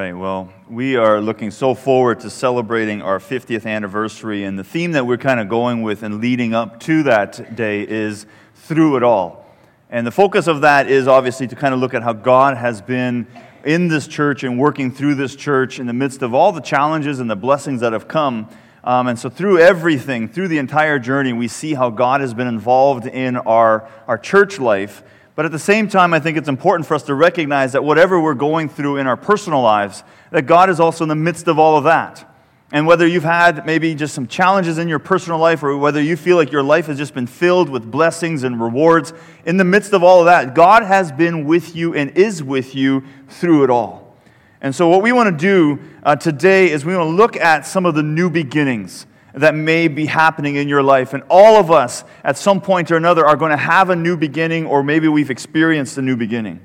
right, well, we are looking so forward to celebrating our 50th anniversary, and the theme that we're kind of going with and leading up to that day is through it all. And the focus of that is obviously to kind of look at how God has been in this church and working through this church in the midst of all the challenges and the blessings that have come. Um, and so, through everything, through the entire journey, we see how God has been involved in our, our church life but at the same time, I think it's important for us to recognize that whatever we're going through in our personal lives, that God is also in the midst of all of that. And whether you've had maybe just some challenges in your personal life or whether you feel like your life has just been filled with blessings and rewards, in the midst of all of that, God has been with you and is with you through it all. And so, what we want to do uh, today is we want to look at some of the new beginnings that may be happening in your life. And all of us, at some point or another, are going to have a new beginning, or maybe we've experienced a new beginning.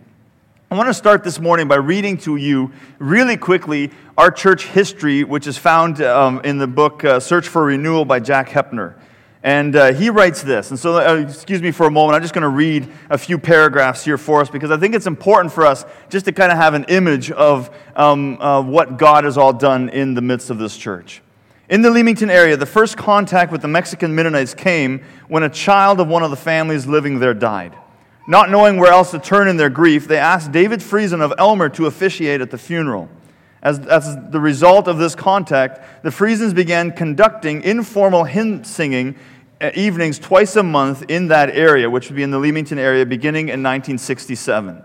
I want to start this morning by reading to you really quickly our church history, which is found um, in the book uh, Search for Renewal by Jack Heppner. And uh, he writes this. And so, uh, excuse me for a moment. I'm just going to read a few paragraphs here for us because I think it's important for us just to kind of have an image of um, what God has all done in the midst of this church. In the Leamington area, the first contact with the Mexican Mennonites came when a child of one of the families living there died. Not knowing where else to turn in their grief, they asked David Friesen of Aylmer to officiate at the funeral. As, as the result of this contact, the Friesens began conducting informal hymn singing uh, evenings twice a month in that area, which would be in the Leamington area, beginning in 1967.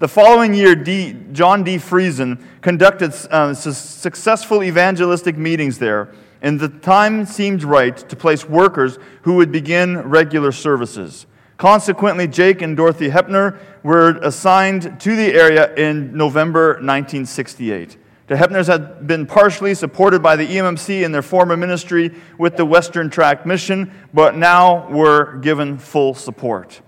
The following year, D, John D. Friesen conducted uh, successful evangelistic meetings there, and the time seemed right to place workers who would begin regular services. Consequently, Jake and Dorothy Heppner were assigned to the area in November 1968. The Heppners had been partially supported by the EMMC in their former ministry with the Western Tract Mission, but now were given full support.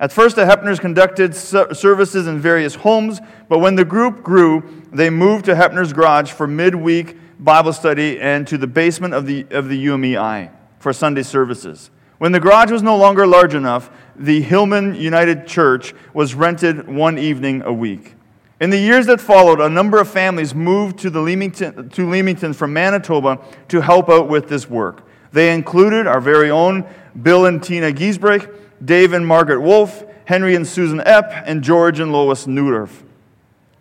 At first, the Heppners conducted services in various homes, but when the group grew, they moved to Heppner's garage for midweek Bible study and to the basement of the, of the UMEI for Sunday services. When the garage was no longer large enough, the Hillman United Church was rented one evening a week. In the years that followed, a number of families moved to, the Leamington, to Leamington from Manitoba to help out with this work. They included our very own Bill and Tina Giesbrecht, Dave and Margaret Wolf, Henry and Susan Epp, and George and Lois Neudorf.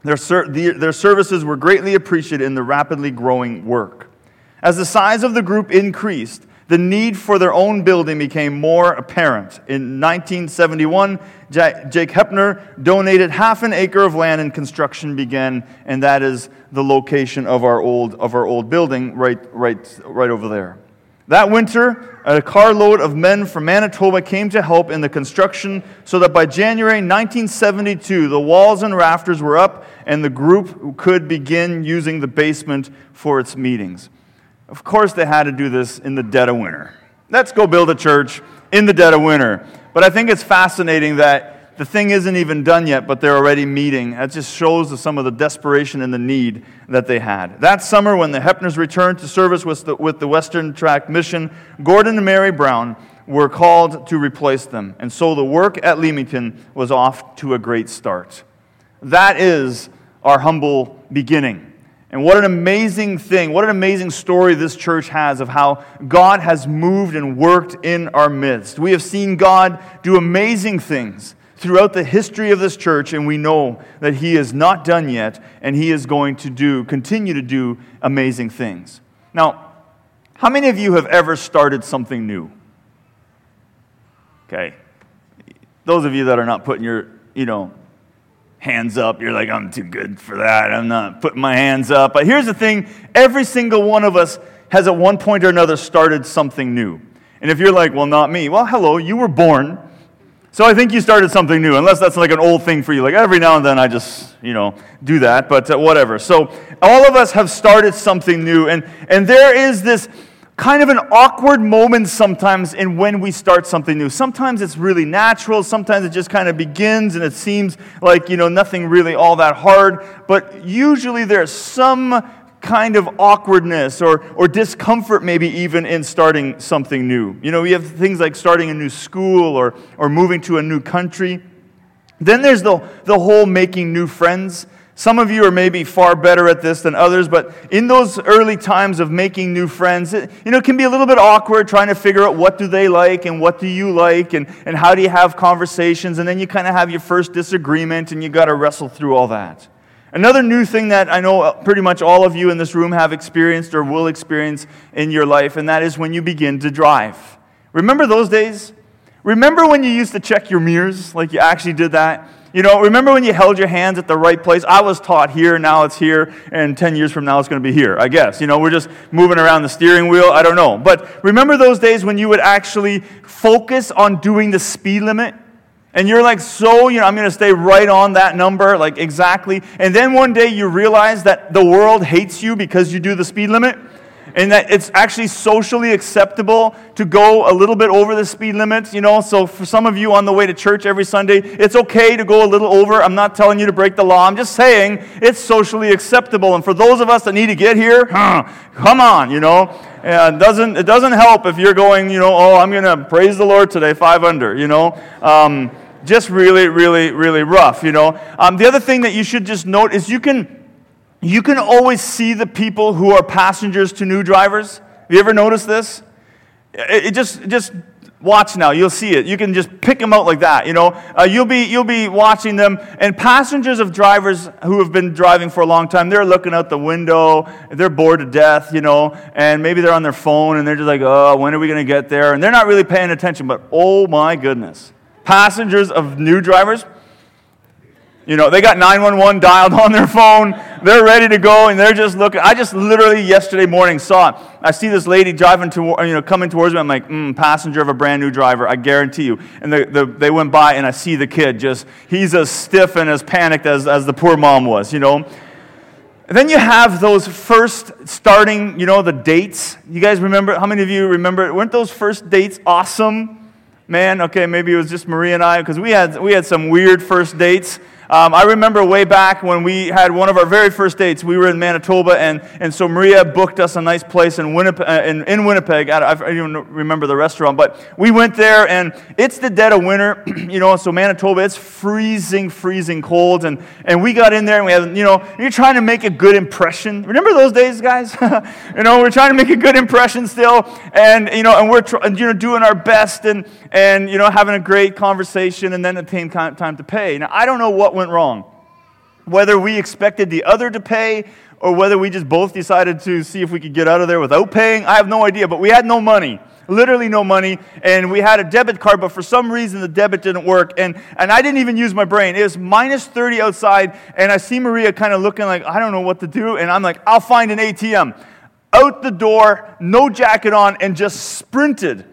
Their, ser- the, their services were greatly appreciated in the rapidly growing work. As the size of the group increased, the need for their own building became more apparent. In 1971, Jake Heppner donated half an acre of land and construction began, and that is the location of our old, of our old building right, right, right over there. That winter, a carload of men from Manitoba came to help in the construction so that by January 1972, the walls and rafters were up and the group could begin using the basement for its meetings. Of course, they had to do this in the dead of winter. Let's go build a church in the dead of winter. But I think it's fascinating that the thing isn't even done yet, but they're already meeting. That just shows some of the desperation and the need that they had. That summer, when the Heppners returned to service with the, with the Western Tract Mission, Gordon and Mary Brown were called to replace them. And so the work at Leamington was off to a great start. That is our humble beginning. And what an amazing thing, what an amazing story this church has of how God has moved and worked in our midst. We have seen God do amazing things throughout the history of this church, and we know that He is not done yet, and He is going to do, continue to do amazing things. Now, how many of you have ever started something new? Okay. Those of you that are not putting your, you know, hands up, you're like, I'm too good for that. I'm not putting my hands up. But here's the thing every single one of us has at one point or another started something new. And if you're like, well, not me, well, hello, you were born so I think you started something new, unless that's like an old thing for you. Like every now and then I just, you know, do that, but uh, whatever. So all of us have started something new, and, and there is this kind of an awkward moment sometimes in when we start something new. Sometimes it's really natural, sometimes it just kind of begins and it seems like, you know, nothing really all that hard, but usually there's some kind of awkwardness or, or discomfort, maybe even in starting something new. You know, we have things like starting a new school or, or moving to a new country. Then there's the, the whole making new friends. Some of you are maybe far better at this than others, but in those early times of making new friends, it, you know, it can be a little bit awkward trying to figure out what do they like and what do you like and, and how do you have conversations, and then you kind of have your first disagreement and you got to wrestle through all that. Another new thing that I know pretty much all of you in this room have experienced or will experience in your life, and that is when you begin to drive. Remember those days? Remember when you used to check your mirrors, like you actually did that? You know, remember when you held your hands at the right place? I was taught here, now it's here, and 10 years from now it's going to be here, I guess. You know, we're just moving around the steering wheel. I don't know. But remember those days when you would actually focus on doing the speed limit? And you're like, so, you know, I'm going to stay right on that number, like exactly. And then one day you realize that the world hates you because you do the speed limit and that it's actually socially acceptable to go a little bit over the speed limits, you know. So for some of you on the way to church every Sunday, it's okay to go a little over. I'm not telling you to break the law. I'm just saying it's socially acceptable. And for those of us that need to get here, huh, come on, you know. And it doesn't, it doesn't help if you're going, you know, oh, I'm going to praise the Lord today, five under, you know. Um, just really, really, really rough, you know. Um, the other thing that you should just note is you can you can always see the people who are passengers to new drivers. Have you ever noticed this? It, it just, just watch now. You'll see it. You can just pick them out like that. You know, uh, you'll be you'll be watching them, and passengers of drivers who have been driving for a long time, they're looking out the window. They're bored to death. You know, and maybe they're on their phone and they're just like, oh, when are we going to get there? And they're not really paying attention. But oh my goodness, passengers of new drivers you know, they got 911 dialed on their phone. They're ready to go, and they're just looking. I just literally yesterday morning saw it. I see this lady driving to, you know, coming towards me. I'm like, mm, passenger of a brand new driver. I guarantee you. And the, the, they went by, and I see the kid just, he's as stiff and as panicked as, as the poor mom was, you know. Then you have those first starting, you know, the dates. You guys remember? How many of you remember? Weren't those first dates awesome? Man, okay, maybe it was just Marie and I, because we had, we had some weird first dates. Um, I remember way back when we had one of our very first dates. We were in Manitoba, and, and so Maria booked us a nice place in Winnipeg. Uh, in, in Winnipeg. I, don't even remember the restaurant, but we went there, and it's the dead of winter, you know, so Manitoba, it's freezing, freezing cold. And, and we got in there, and we had, you know, you're trying to make a good impression. Remember those days, guys? you know, we're trying to make a good impression still, and, you know, and we're, tr- you know, doing our best and, and, you know, having a great conversation, and then it came time to pay. Now, I don't know what went wrong. Whether we expected the other to pay or whether we just both decided to see if we could get out of there without paying, I have no idea. But we had no money, literally no money, and we had a debit card, but for some reason the debit didn't work. And, and I didn't even use my brain. It was minus 30 outside, and I see Maria kind of looking like, I don't know what to do. And I'm like, I'll find an ATM. Out the door, no jacket on, and just sprinted.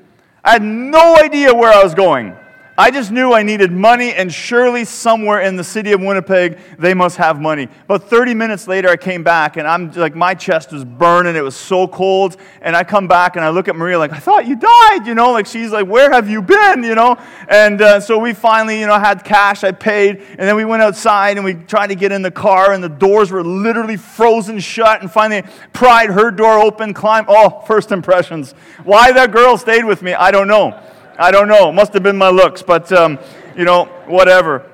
I had no idea where I was going. I just knew I needed money, and surely somewhere in the city of Winnipeg, they must have money. But 30 minutes later, I came back, and I'm like, my chest was burning. It was so cold. And I come back, and I look at Maria like, I thought you died, you know? Like, she's like, where have you been, you know? And uh, so we finally, you know, had cash. I paid, and then we went outside, and we tried to get in the car, and the doors were literally frozen shut. And finally, pried her door open, climbed. Oh, first impressions. Why that girl stayed with me, I don't know. I don't know. Must have been my looks, but um, you know, whatever.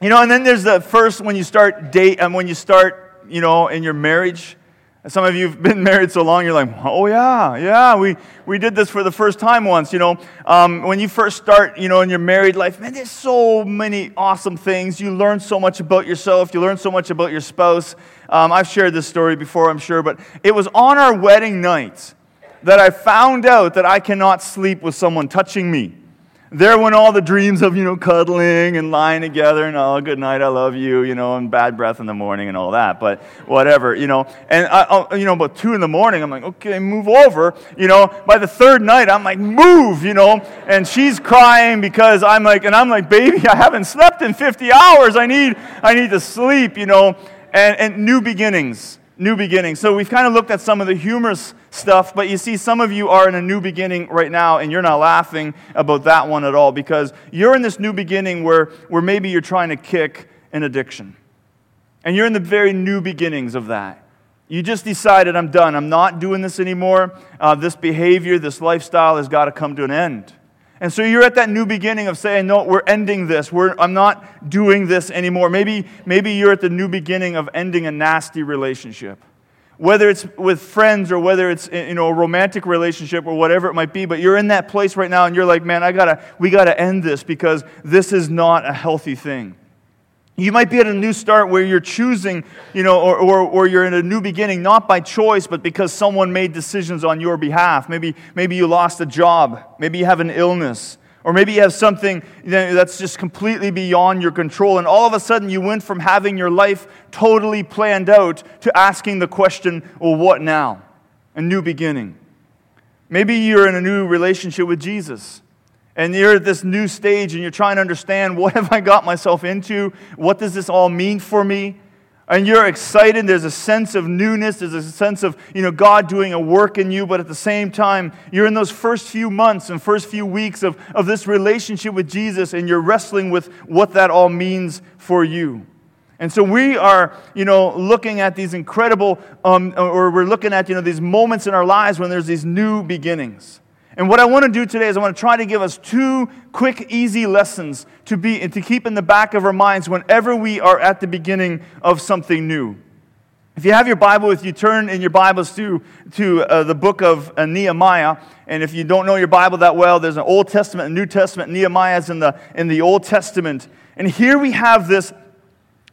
You know, and then there's the first when you start date and when you start, you know, in your marriage. Some of you have been married so long, you're like, oh yeah, yeah, we, we did this for the first time once, you know. Um, when you first start, you know, in your married life, man, there's so many awesome things. You learn so much about yourself. You learn so much about your spouse. Um, I've shared this story before, I'm sure, but it was on our wedding night that I found out that I cannot sleep with someone touching me. There went all the dreams of, you know, cuddling and lying together and, oh, good night, I love you, you know, and bad breath in the morning and all that, but whatever, you know. And, I, oh, you know, about two in the morning, I'm like, okay, move over. You know, by the third night, I'm like, move, you know. And she's crying because I'm like, and I'm like, baby, I haven't slept in 50 hours. I need, I need to sleep, you know. And, and new beginnings new beginning. So we've kind of looked at some of the humorous stuff, but you see, some of you are in a new beginning right now, and you're not laughing about that one at all because you're in this new beginning where, where maybe you're trying to kick an addiction. And you're in the very new beginnings of that. You just decided, I'm done. I'm not doing this anymore. Uh, this behavior, this lifestyle has got to come to an end. And so you're at that new beginning of saying, no, we're ending this. We're, I'm not doing this anymore. Maybe, maybe you're at the new beginning of ending a nasty relationship. Whether it's with friends or whether it's you know, a romantic relationship or whatever it might be, but you're in that place right now and you're like, man, I gotta, we gotta end this because this is not a healthy thing. You might be at a new start where you're choosing, you know, or, or, or, you're in a new beginning, not by choice, but because someone made decisions on your behalf. Maybe, maybe you lost a job. Maybe you have an illness. Or maybe you have something that's just completely beyond your control. And all of a sudden, you went from having your life totally planned out to asking the question, well, what now? A new beginning. Maybe you're in a new relationship with Jesus and you're at this new stage and you're trying to understand what have I got myself into? What does this all mean for me? And you're excited. There's a sense of newness. There's a sense of, you know, God doing a work in you. But at the same time, you're in those first few months and first few weeks of, of this relationship with Jesus and you're wrestling with what that all means for you. And so we are, you know, looking at these incredible, um, or we're looking at, you know, these moments in our lives when there's these new beginnings. And what I want to do today is I want to try to give us two quick, easy lessons to, be, to keep in the back of our minds whenever we are at the beginning of something new. If you have your Bible with you, turn in your Bibles to, to uh, the book of uh, Nehemiah. And if you don't know your Bible that well, there's an Old Testament and New Testament. Nehemiah is in the, in the Old Testament. And here we have this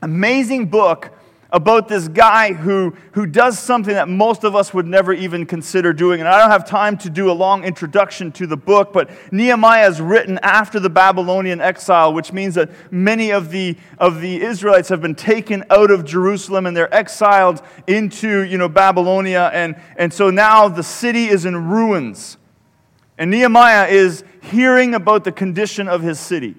amazing book about this guy who, who does something that most of us would never even consider doing. And I don't have time to do a long introduction to the book, but Nehemiah is written after the Babylonian exile, which means that many of the, of the Israelites have been taken out of Jerusalem and they're exiled into you know, Babylonia. And, and so now the city is in ruins. And Nehemiah is hearing about the condition of his city.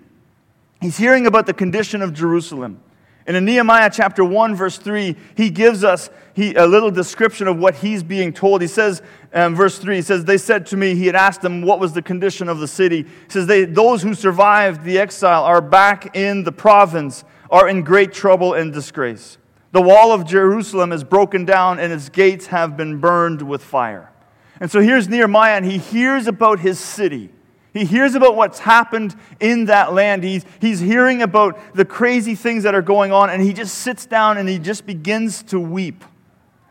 He's hearing about the condition of Jerusalem. And in Nehemiah chapter 1, verse 3, he gives us he, a little description of what he's being told. He says, um, verse 3, he says, They said to me, he had asked them what was the condition of the city. He says, they, Those who survived the exile are back in the province, are in great trouble and disgrace. The wall of Jerusalem is broken down, and its gates have been burned with fire. And so here's Nehemiah, and he hears about his city. He hears about what's happened in that land. He's, he's hearing about the crazy things that are going on, and he just sits down and he just begins to weep.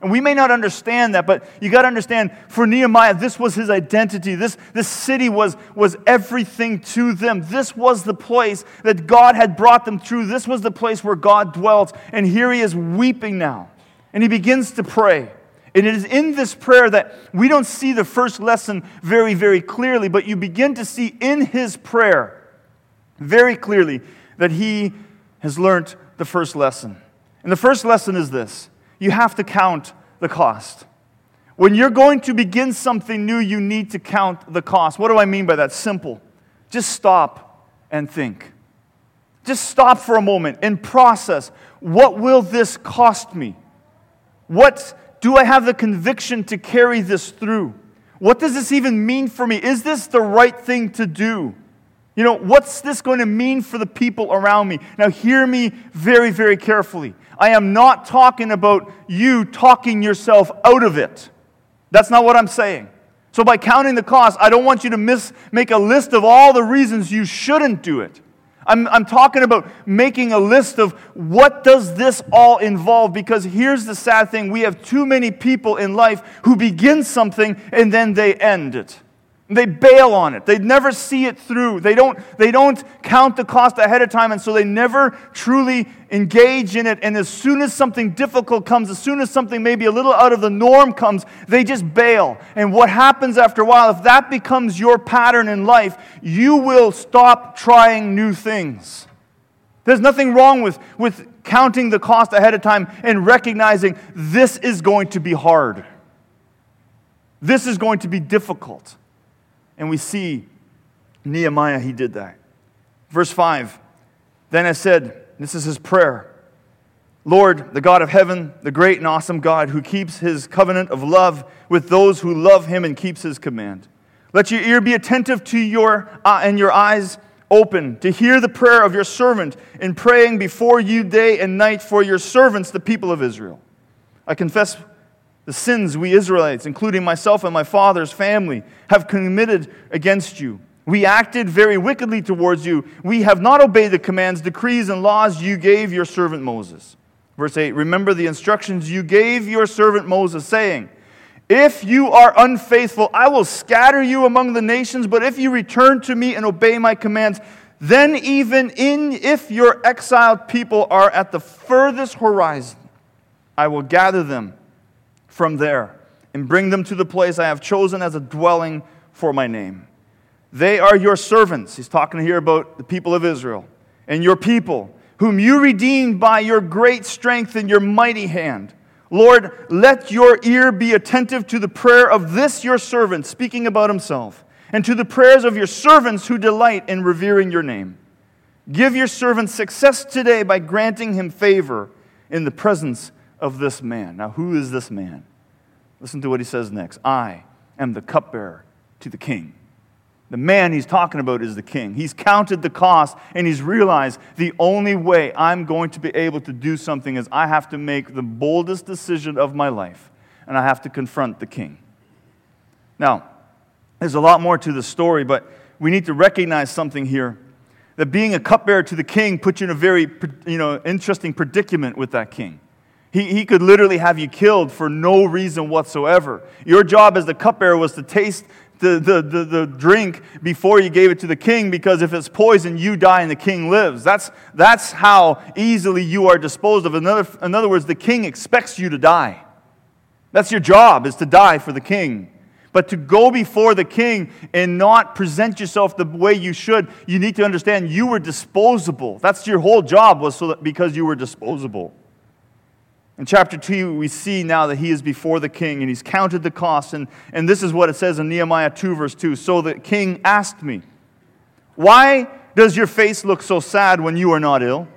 And we may not understand that, but you got to understand for Nehemiah, this was his identity. This, this city was, was everything to them. This was the place that God had brought them through. This was the place where God dwelt. And here he is weeping now. And he begins to pray. And it is in this prayer that we don't see the first lesson very, very clearly, but you begin to see in his prayer very clearly that he has learned the first lesson. And the first lesson is this you have to count the cost. When you're going to begin something new, you need to count the cost. What do I mean by that? Simple. Just stop and think. Just stop for a moment and process what will this cost me? What do I have the conviction to carry this through? What does this even mean for me? Is this the right thing to do? You know, what's this going to mean for the people around me? Now, hear me very, very carefully. I am not talking about you talking yourself out of it. That's not what I'm saying. So, by counting the cost, I don't want you to miss, make a list of all the reasons you shouldn't do it. I'm, I'm talking about making a list of what does this all involve because here's the sad thing. We have too many people in life who begin something and then they end it they bail on it. They never see it through. They don't, they don't count the cost ahead of time, and so they never truly engage in it. And as soon as something difficult comes, as soon as something maybe a little out of the norm comes, they just bail. And what happens after a while, if that becomes your pattern in life, you will stop trying new things. There's nothing wrong with, with counting the cost ahead of time and recognizing this is going to be hard. This is going to be difficult. And we see Nehemiah, he did that. Verse 5 Then I said, This is his prayer Lord, the God of heaven, the great and awesome God who keeps his covenant of love with those who love him and keeps his command. Let your ear be attentive to your uh, and your eyes open to hear the prayer of your servant in praying before you day and night for your servants, the people of Israel. I confess the sins we Israelites, including myself and my father's family, have committed against you. We acted very wickedly towards you. We have not obeyed the commands, decrees, and laws you gave your servant Moses. Verse 8 Remember the instructions you gave your servant Moses, saying, If you are unfaithful, I will scatter you among the nations, but if you return to me and obey my commands, then even in if your exiled people are at the furthest horizon, I will gather them from there and bring them to the place I have chosen as a dwelling for my name. They are your servants. He's talking here about the people of Israel and your people, whom you redeemed by your great strength and your mighty hand. Lord, let your ear be attentive to the prayer of this your servant, speaking about himself, and to the prayers of your servants who delight in revering your name. Give your servant success today by granting him favor in the presence of this man. Now, who is this man? Listen to what he says next I am the cupbearer to the king. The man he's talking about is the king. He's counted the cost and he's realized the only way I'm going to be able to do something is I have to make the boldest decision of my life and I have to confront the king. Now, there's a lot more to the story, but we need to recognize something here that being a cupbearer to the king puts you in a very you know, interesting predicament with that king. He, he could literally have you killed for no reason whatsoever. Your job as the cupbearer was to taste the, the, the, the, drink before you gave it to the king because if it's poison, you die and the king lives. That's, that's how easily you are disposed of. In other, in other words, the king expects you to die. That's your job, is to die for the king. But to go before the king and not present yourself the way you should, you need to understand you were disposable. That's your whole job was so that because you were disposable. In chapter 2, we see now that he is before the king and he's counted the costs. And, and this is what it says in Nehemiah 2, verse 2. So the king asked me, Why does your face look so sad when you are not ill?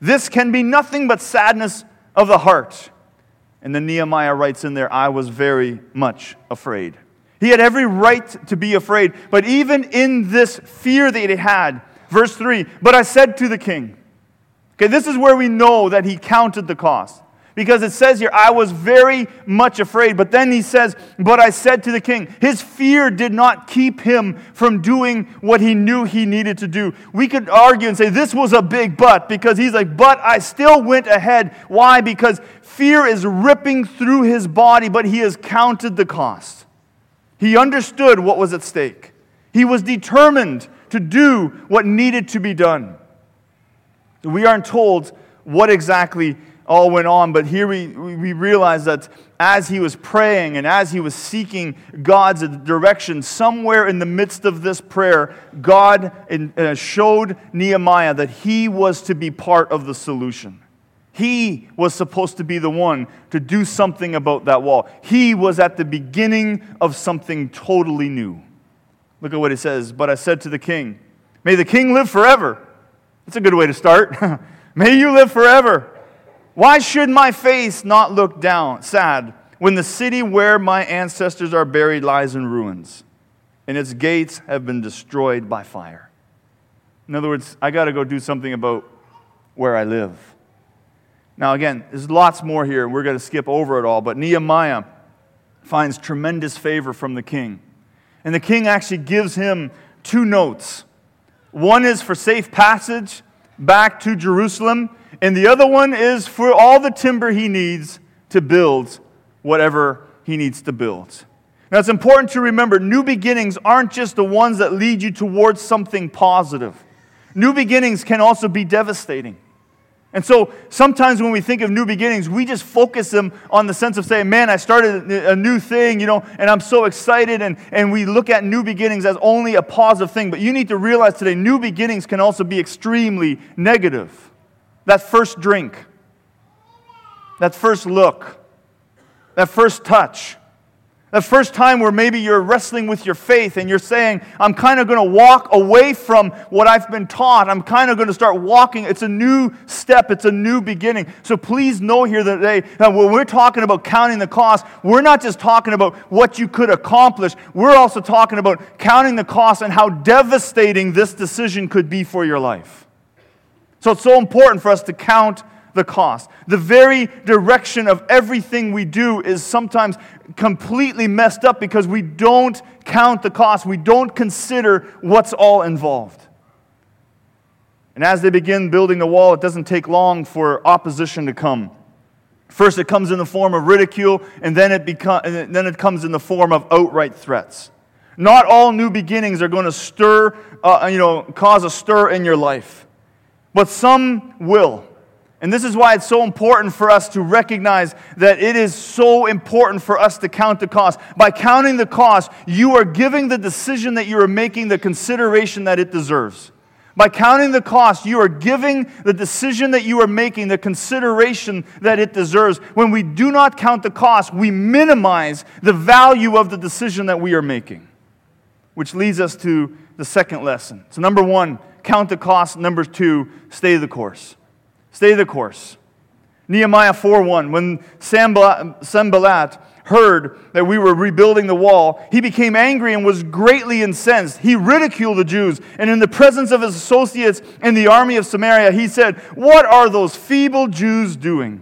This can be nothing but sadness of the heart. And then Nehemiah writes in there, I was very much afraid. He had every right to be afraid. But even in this fear that he had, verse 3, but I said to the king, Okay, this is where we know that he counted the cost. Because it says here, I was very much afraid. But then he says, But I said to the king, his fear did not keep him from doing what he knew he needed to do. We could argue and say this was a big but because he's like, But I still went ahead. Why? Because fear is ripping through his body, but he has counted the cost. He understood what was at stake. He was determined to do what needed to be done. We aren't told what exactly all went on, but here we, we realize that as he was praying and as he was seeking God's direction, somewhere in the midst of this prayer, God uh, showed Nehemiah that he was to be part of the solution. He was supposed to be the one to do something about that wall. He was at the beginning of something totally new. Look at what it says. But I said to the king, May the king live forever. That's a good way to start. May you live forever. Why should my face not look down, sad, when the city where my ancestors are buried lies in ruins and its gates have been destroyed by fire? In other words, I got to go do something about where I live. Now, again, there's lots more here. And we're going to skip over it all, but Nehemiah finds tremendous favor from the king. And the king actually gives him two notes one is for safe passage back to Jerusalem, and the other one is for all the timber he needs to build whatever he needs to build. Now, it's important to remember new beginnings aren't just the ones that lead you towards something positive. New beginnings can also be devastating. And so sometimes when we think of new beginnings, we just focus them on the sense of saying, man, I started a new thing, you know, and I'm so excited. And, and we look at new beginnings as only a positive thing. But you need to realize today, new beginnings can also be extremely negative. That first drink, that first look, that first touch, the first time where maybe you're wrestling with your faith and you're saying, I'm kind of going to walk away from what I've been taught. I'm kind of going to start walking. It's a new step, it's a new beginning. So please know here today that uh, when we're talking about counting the cost, we're not just talking about what you could accomplish, we're also talking about counting the cost and how devastating this decision could be for your life. So it's so important for us to count the cost. The very direction of everything we do is sometimes completely messed up because we don't count the cost. We don't consider what's all involved. And as they begin building the wall, it doesn't take long for opposition to come. First, it comes in the form of ridicule, and then it, become, then it comes in the form of outright threats. Not all new beginnings are going to stir, uh, you know, cause a stir in your life, but some will. And this is why it's so important for us to recognize that it is so important for us to count the cost. By counting the cost, you are giving the decision that you are making the consideration that it deserves. By counting the cost, you are giving the decision that you are making the consideration that it deserves. When we do not count the cost, we minimize the value of the decision that we are making. Which leads us to the second lesson. So, number one, count the cost. Number two, stay the course. Stay the course. Nehemiah 4:1 when Sanballat heard that we were rebuilding the wall, he became angry and was greatly incensed. He ridiculed the Jews, and in the presence of his associates in the army of Samaria, he said, "What are those feeble Jews doing?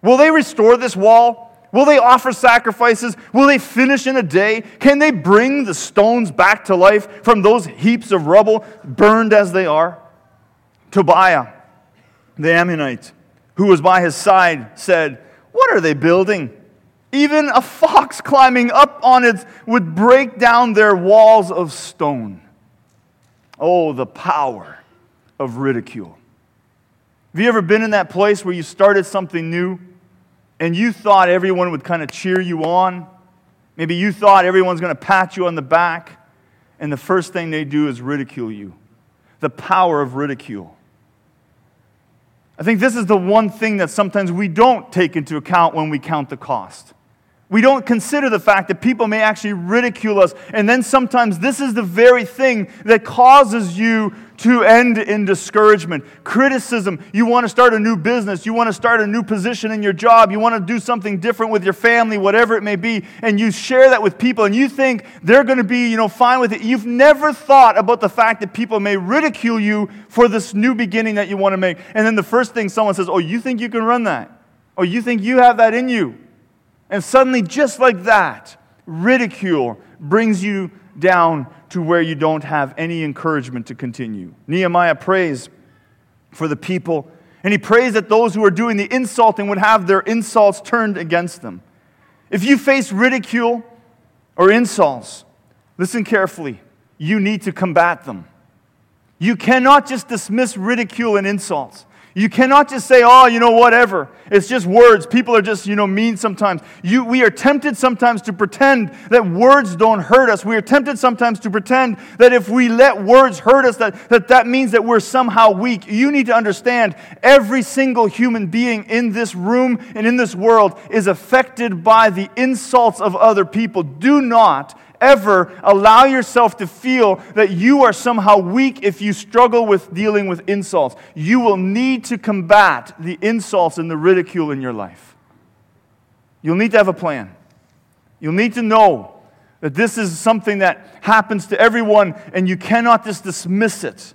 Will they restore this wall? Will they offer sacrifices? Will they finish in a day? Can they bring the stones back to life from those heaps of rubble, burned as they are?" Tobiah, the Ammonite, who was by his side, said, What are they building? Even a fox climbing up on it would break down their walls of stone. Oh, the power of ridicule. Have you ever been in that place where you started something new and you thought everyone would kind of cheer you on? Maybe you thought everyone's going to pat you on the back, and the first thing they do is ridicule you. The power of ridicule. I think this is the one thing that sometimes we don't take into account when we count the cost. We don't consider the fact that people may actually ridicule us. And then sometimes this is the very thing that causes you to end in discouragement. Criticism. You want to start a new business. You want to start a new position in your job. You want to do something different with your family, whatever it may be. And you share that with people and you think they're going to be, you know, fine with it. You've never thought about the fact that people may ridicule you for this new beginning that you want to make. And then the first thing someone says, Oh, you think you can run that? Oh, you think you have that in you? And suddenly, just like that, ridicule brings you down to where you don't have any encouragement to continue. Nehemiah prays for the people, and he prays that those who are doing the insulting would have their insults turned against them. If you face ridicule or insults, listen carefully. You need to combat them. You cannot just dismiss ridicule and insults. You cannot just say, oh, you know, whatever. It's just words. People are just, you know, mean sometimes. You, we are tempted sometimes to pretend that words don't hurt us. We are tempted sometimes to pretend that if we let words hurt us, that that, that means that we're somehow weak. You need to understand every single human being in this room and in this world is affected by the insults of other people. Do not ever allow yourself to feel that you are somehow weak if you struggle with dealing with insults. You will need to combat the insults and the ridicule in your life. You'll need to have a plan. You'll need to know that this is something that happens to everyone and you cannot just dismiss it.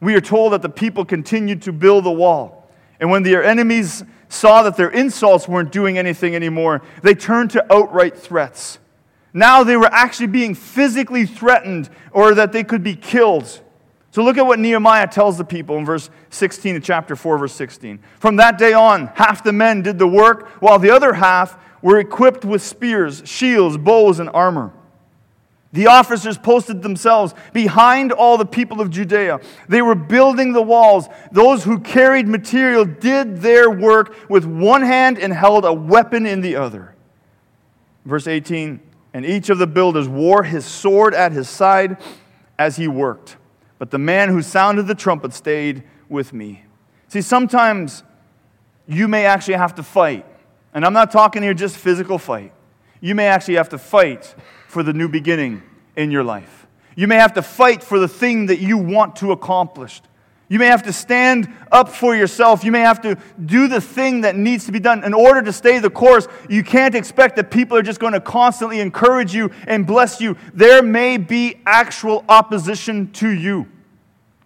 We are told that the people continued to build the wall. And when their enemies saw that their insults weren't doing anything anymore, they turned to outright threats. Now they were actually being physically threatened or that they could be killed. So look at what Nehemiah tells the people in verse 16 of chapter 4, verse 16. From that day on, half the men did the work, while the other half were equipped with spears, shields, bows, and armor. The officers posted themselves behind all the people of Judea. They were building the walls. Those who carried material did their work with one hand and held a weapon in the other. Verse 18 and each of the builders wore his sword at his side as he worked. But the man who sounded the trumpet stayed with me. See, sometimes you may actually have to fight. And I'm not talking here just physical fight. You may actually have to fight for the new beginning in your life. You may have to fight for the thing that you want to accomplish. You may have to stand up for yourself. You may have to do the thing that needs to be done. In order to stay the course, you can't expect that people are just going to constantly encourage you and bless you. There may be actual opposition to you.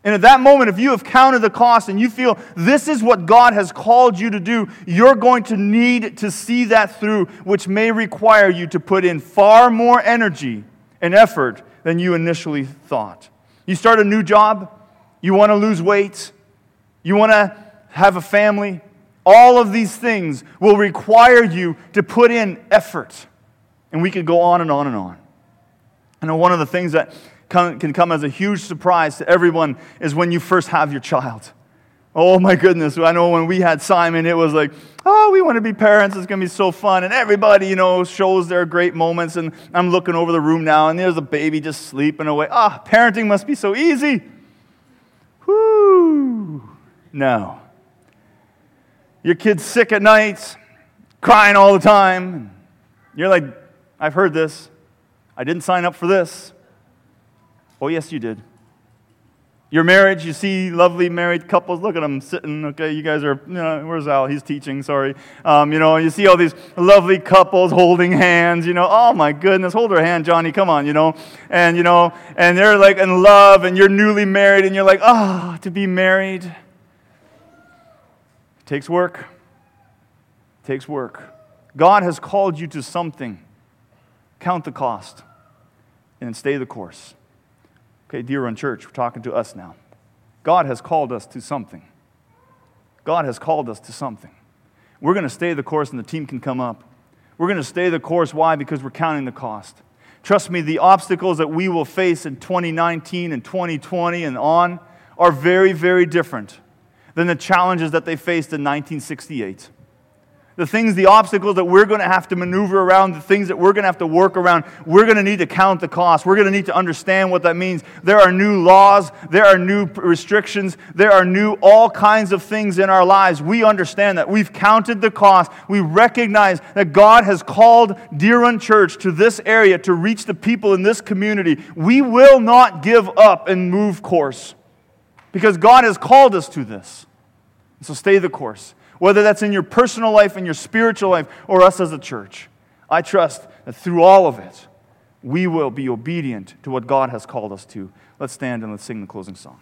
And at that moment, if you have counted the cost and you feel this is what God has called you to do, you're going to need to see that through, which may require you to put in far more energy and effort than you initially thought. You start a new job, you want to lose weight, you want to have a family. All of these things will require you to put in effort. And we could go on and on and on. I know one of the things that can come as a huge surprise to everyone is when you first have your child. Oh my goodness. I know when we had Simon, it was like, oh, we want to be parents. It's going to be so fun. And everybody, you know, shows their great moments. And I'm looking over the room now, and there's a baby just sleeping away. Ah, parenting must be so easy. Whoo. No. Your kid's sick at night, crying all the time. You're like, I've heard this. I didn't sign up for this. Oh, yes, you did. Your marriage, you see lovely married couples. Look at them sitting. Okay, you guys are, you know, where's Al? He's teaching, sorry. Um, you know, you see all these lovely couples holding hands. You know, oh my goodness, hold her hand, Johnny, come on, you know. And, you know, and they're like in love and you're newly married and you're like, ah, oh, to be married. It takes work. It takes work. God has called you to something. Count the cost and stay the course. Okay, Deer Run Church, we're talking to us now. God has called us to something. God has called us to something. We're going to stay the course, and the team can come up. We're going to stay the course. Why? Because we're counting the cost. Trust me, the obstacles that we will face in 2019 and 2020 and on are very, very different than the challenges that they faced in 1968 the things, the obstacles that we're going to have to maneuver around, the things that we're going to have to work around, we're going to need to count the cost. We're going to need to understand what that means. There are new laws, there are new restrictions, there are new all kinds of things in our lives. We understand that. We've counted the cost. We recognize that God has called Deer Run Church to this area to reach the people in this community. We will not give up and move course because God has called us to this. So stay the course whether that's in your personal life, in your spiritual life, or us as a church. I trust that through all of it, we will be obedient to what God has called us to. Let's stand and let's sing the closing song.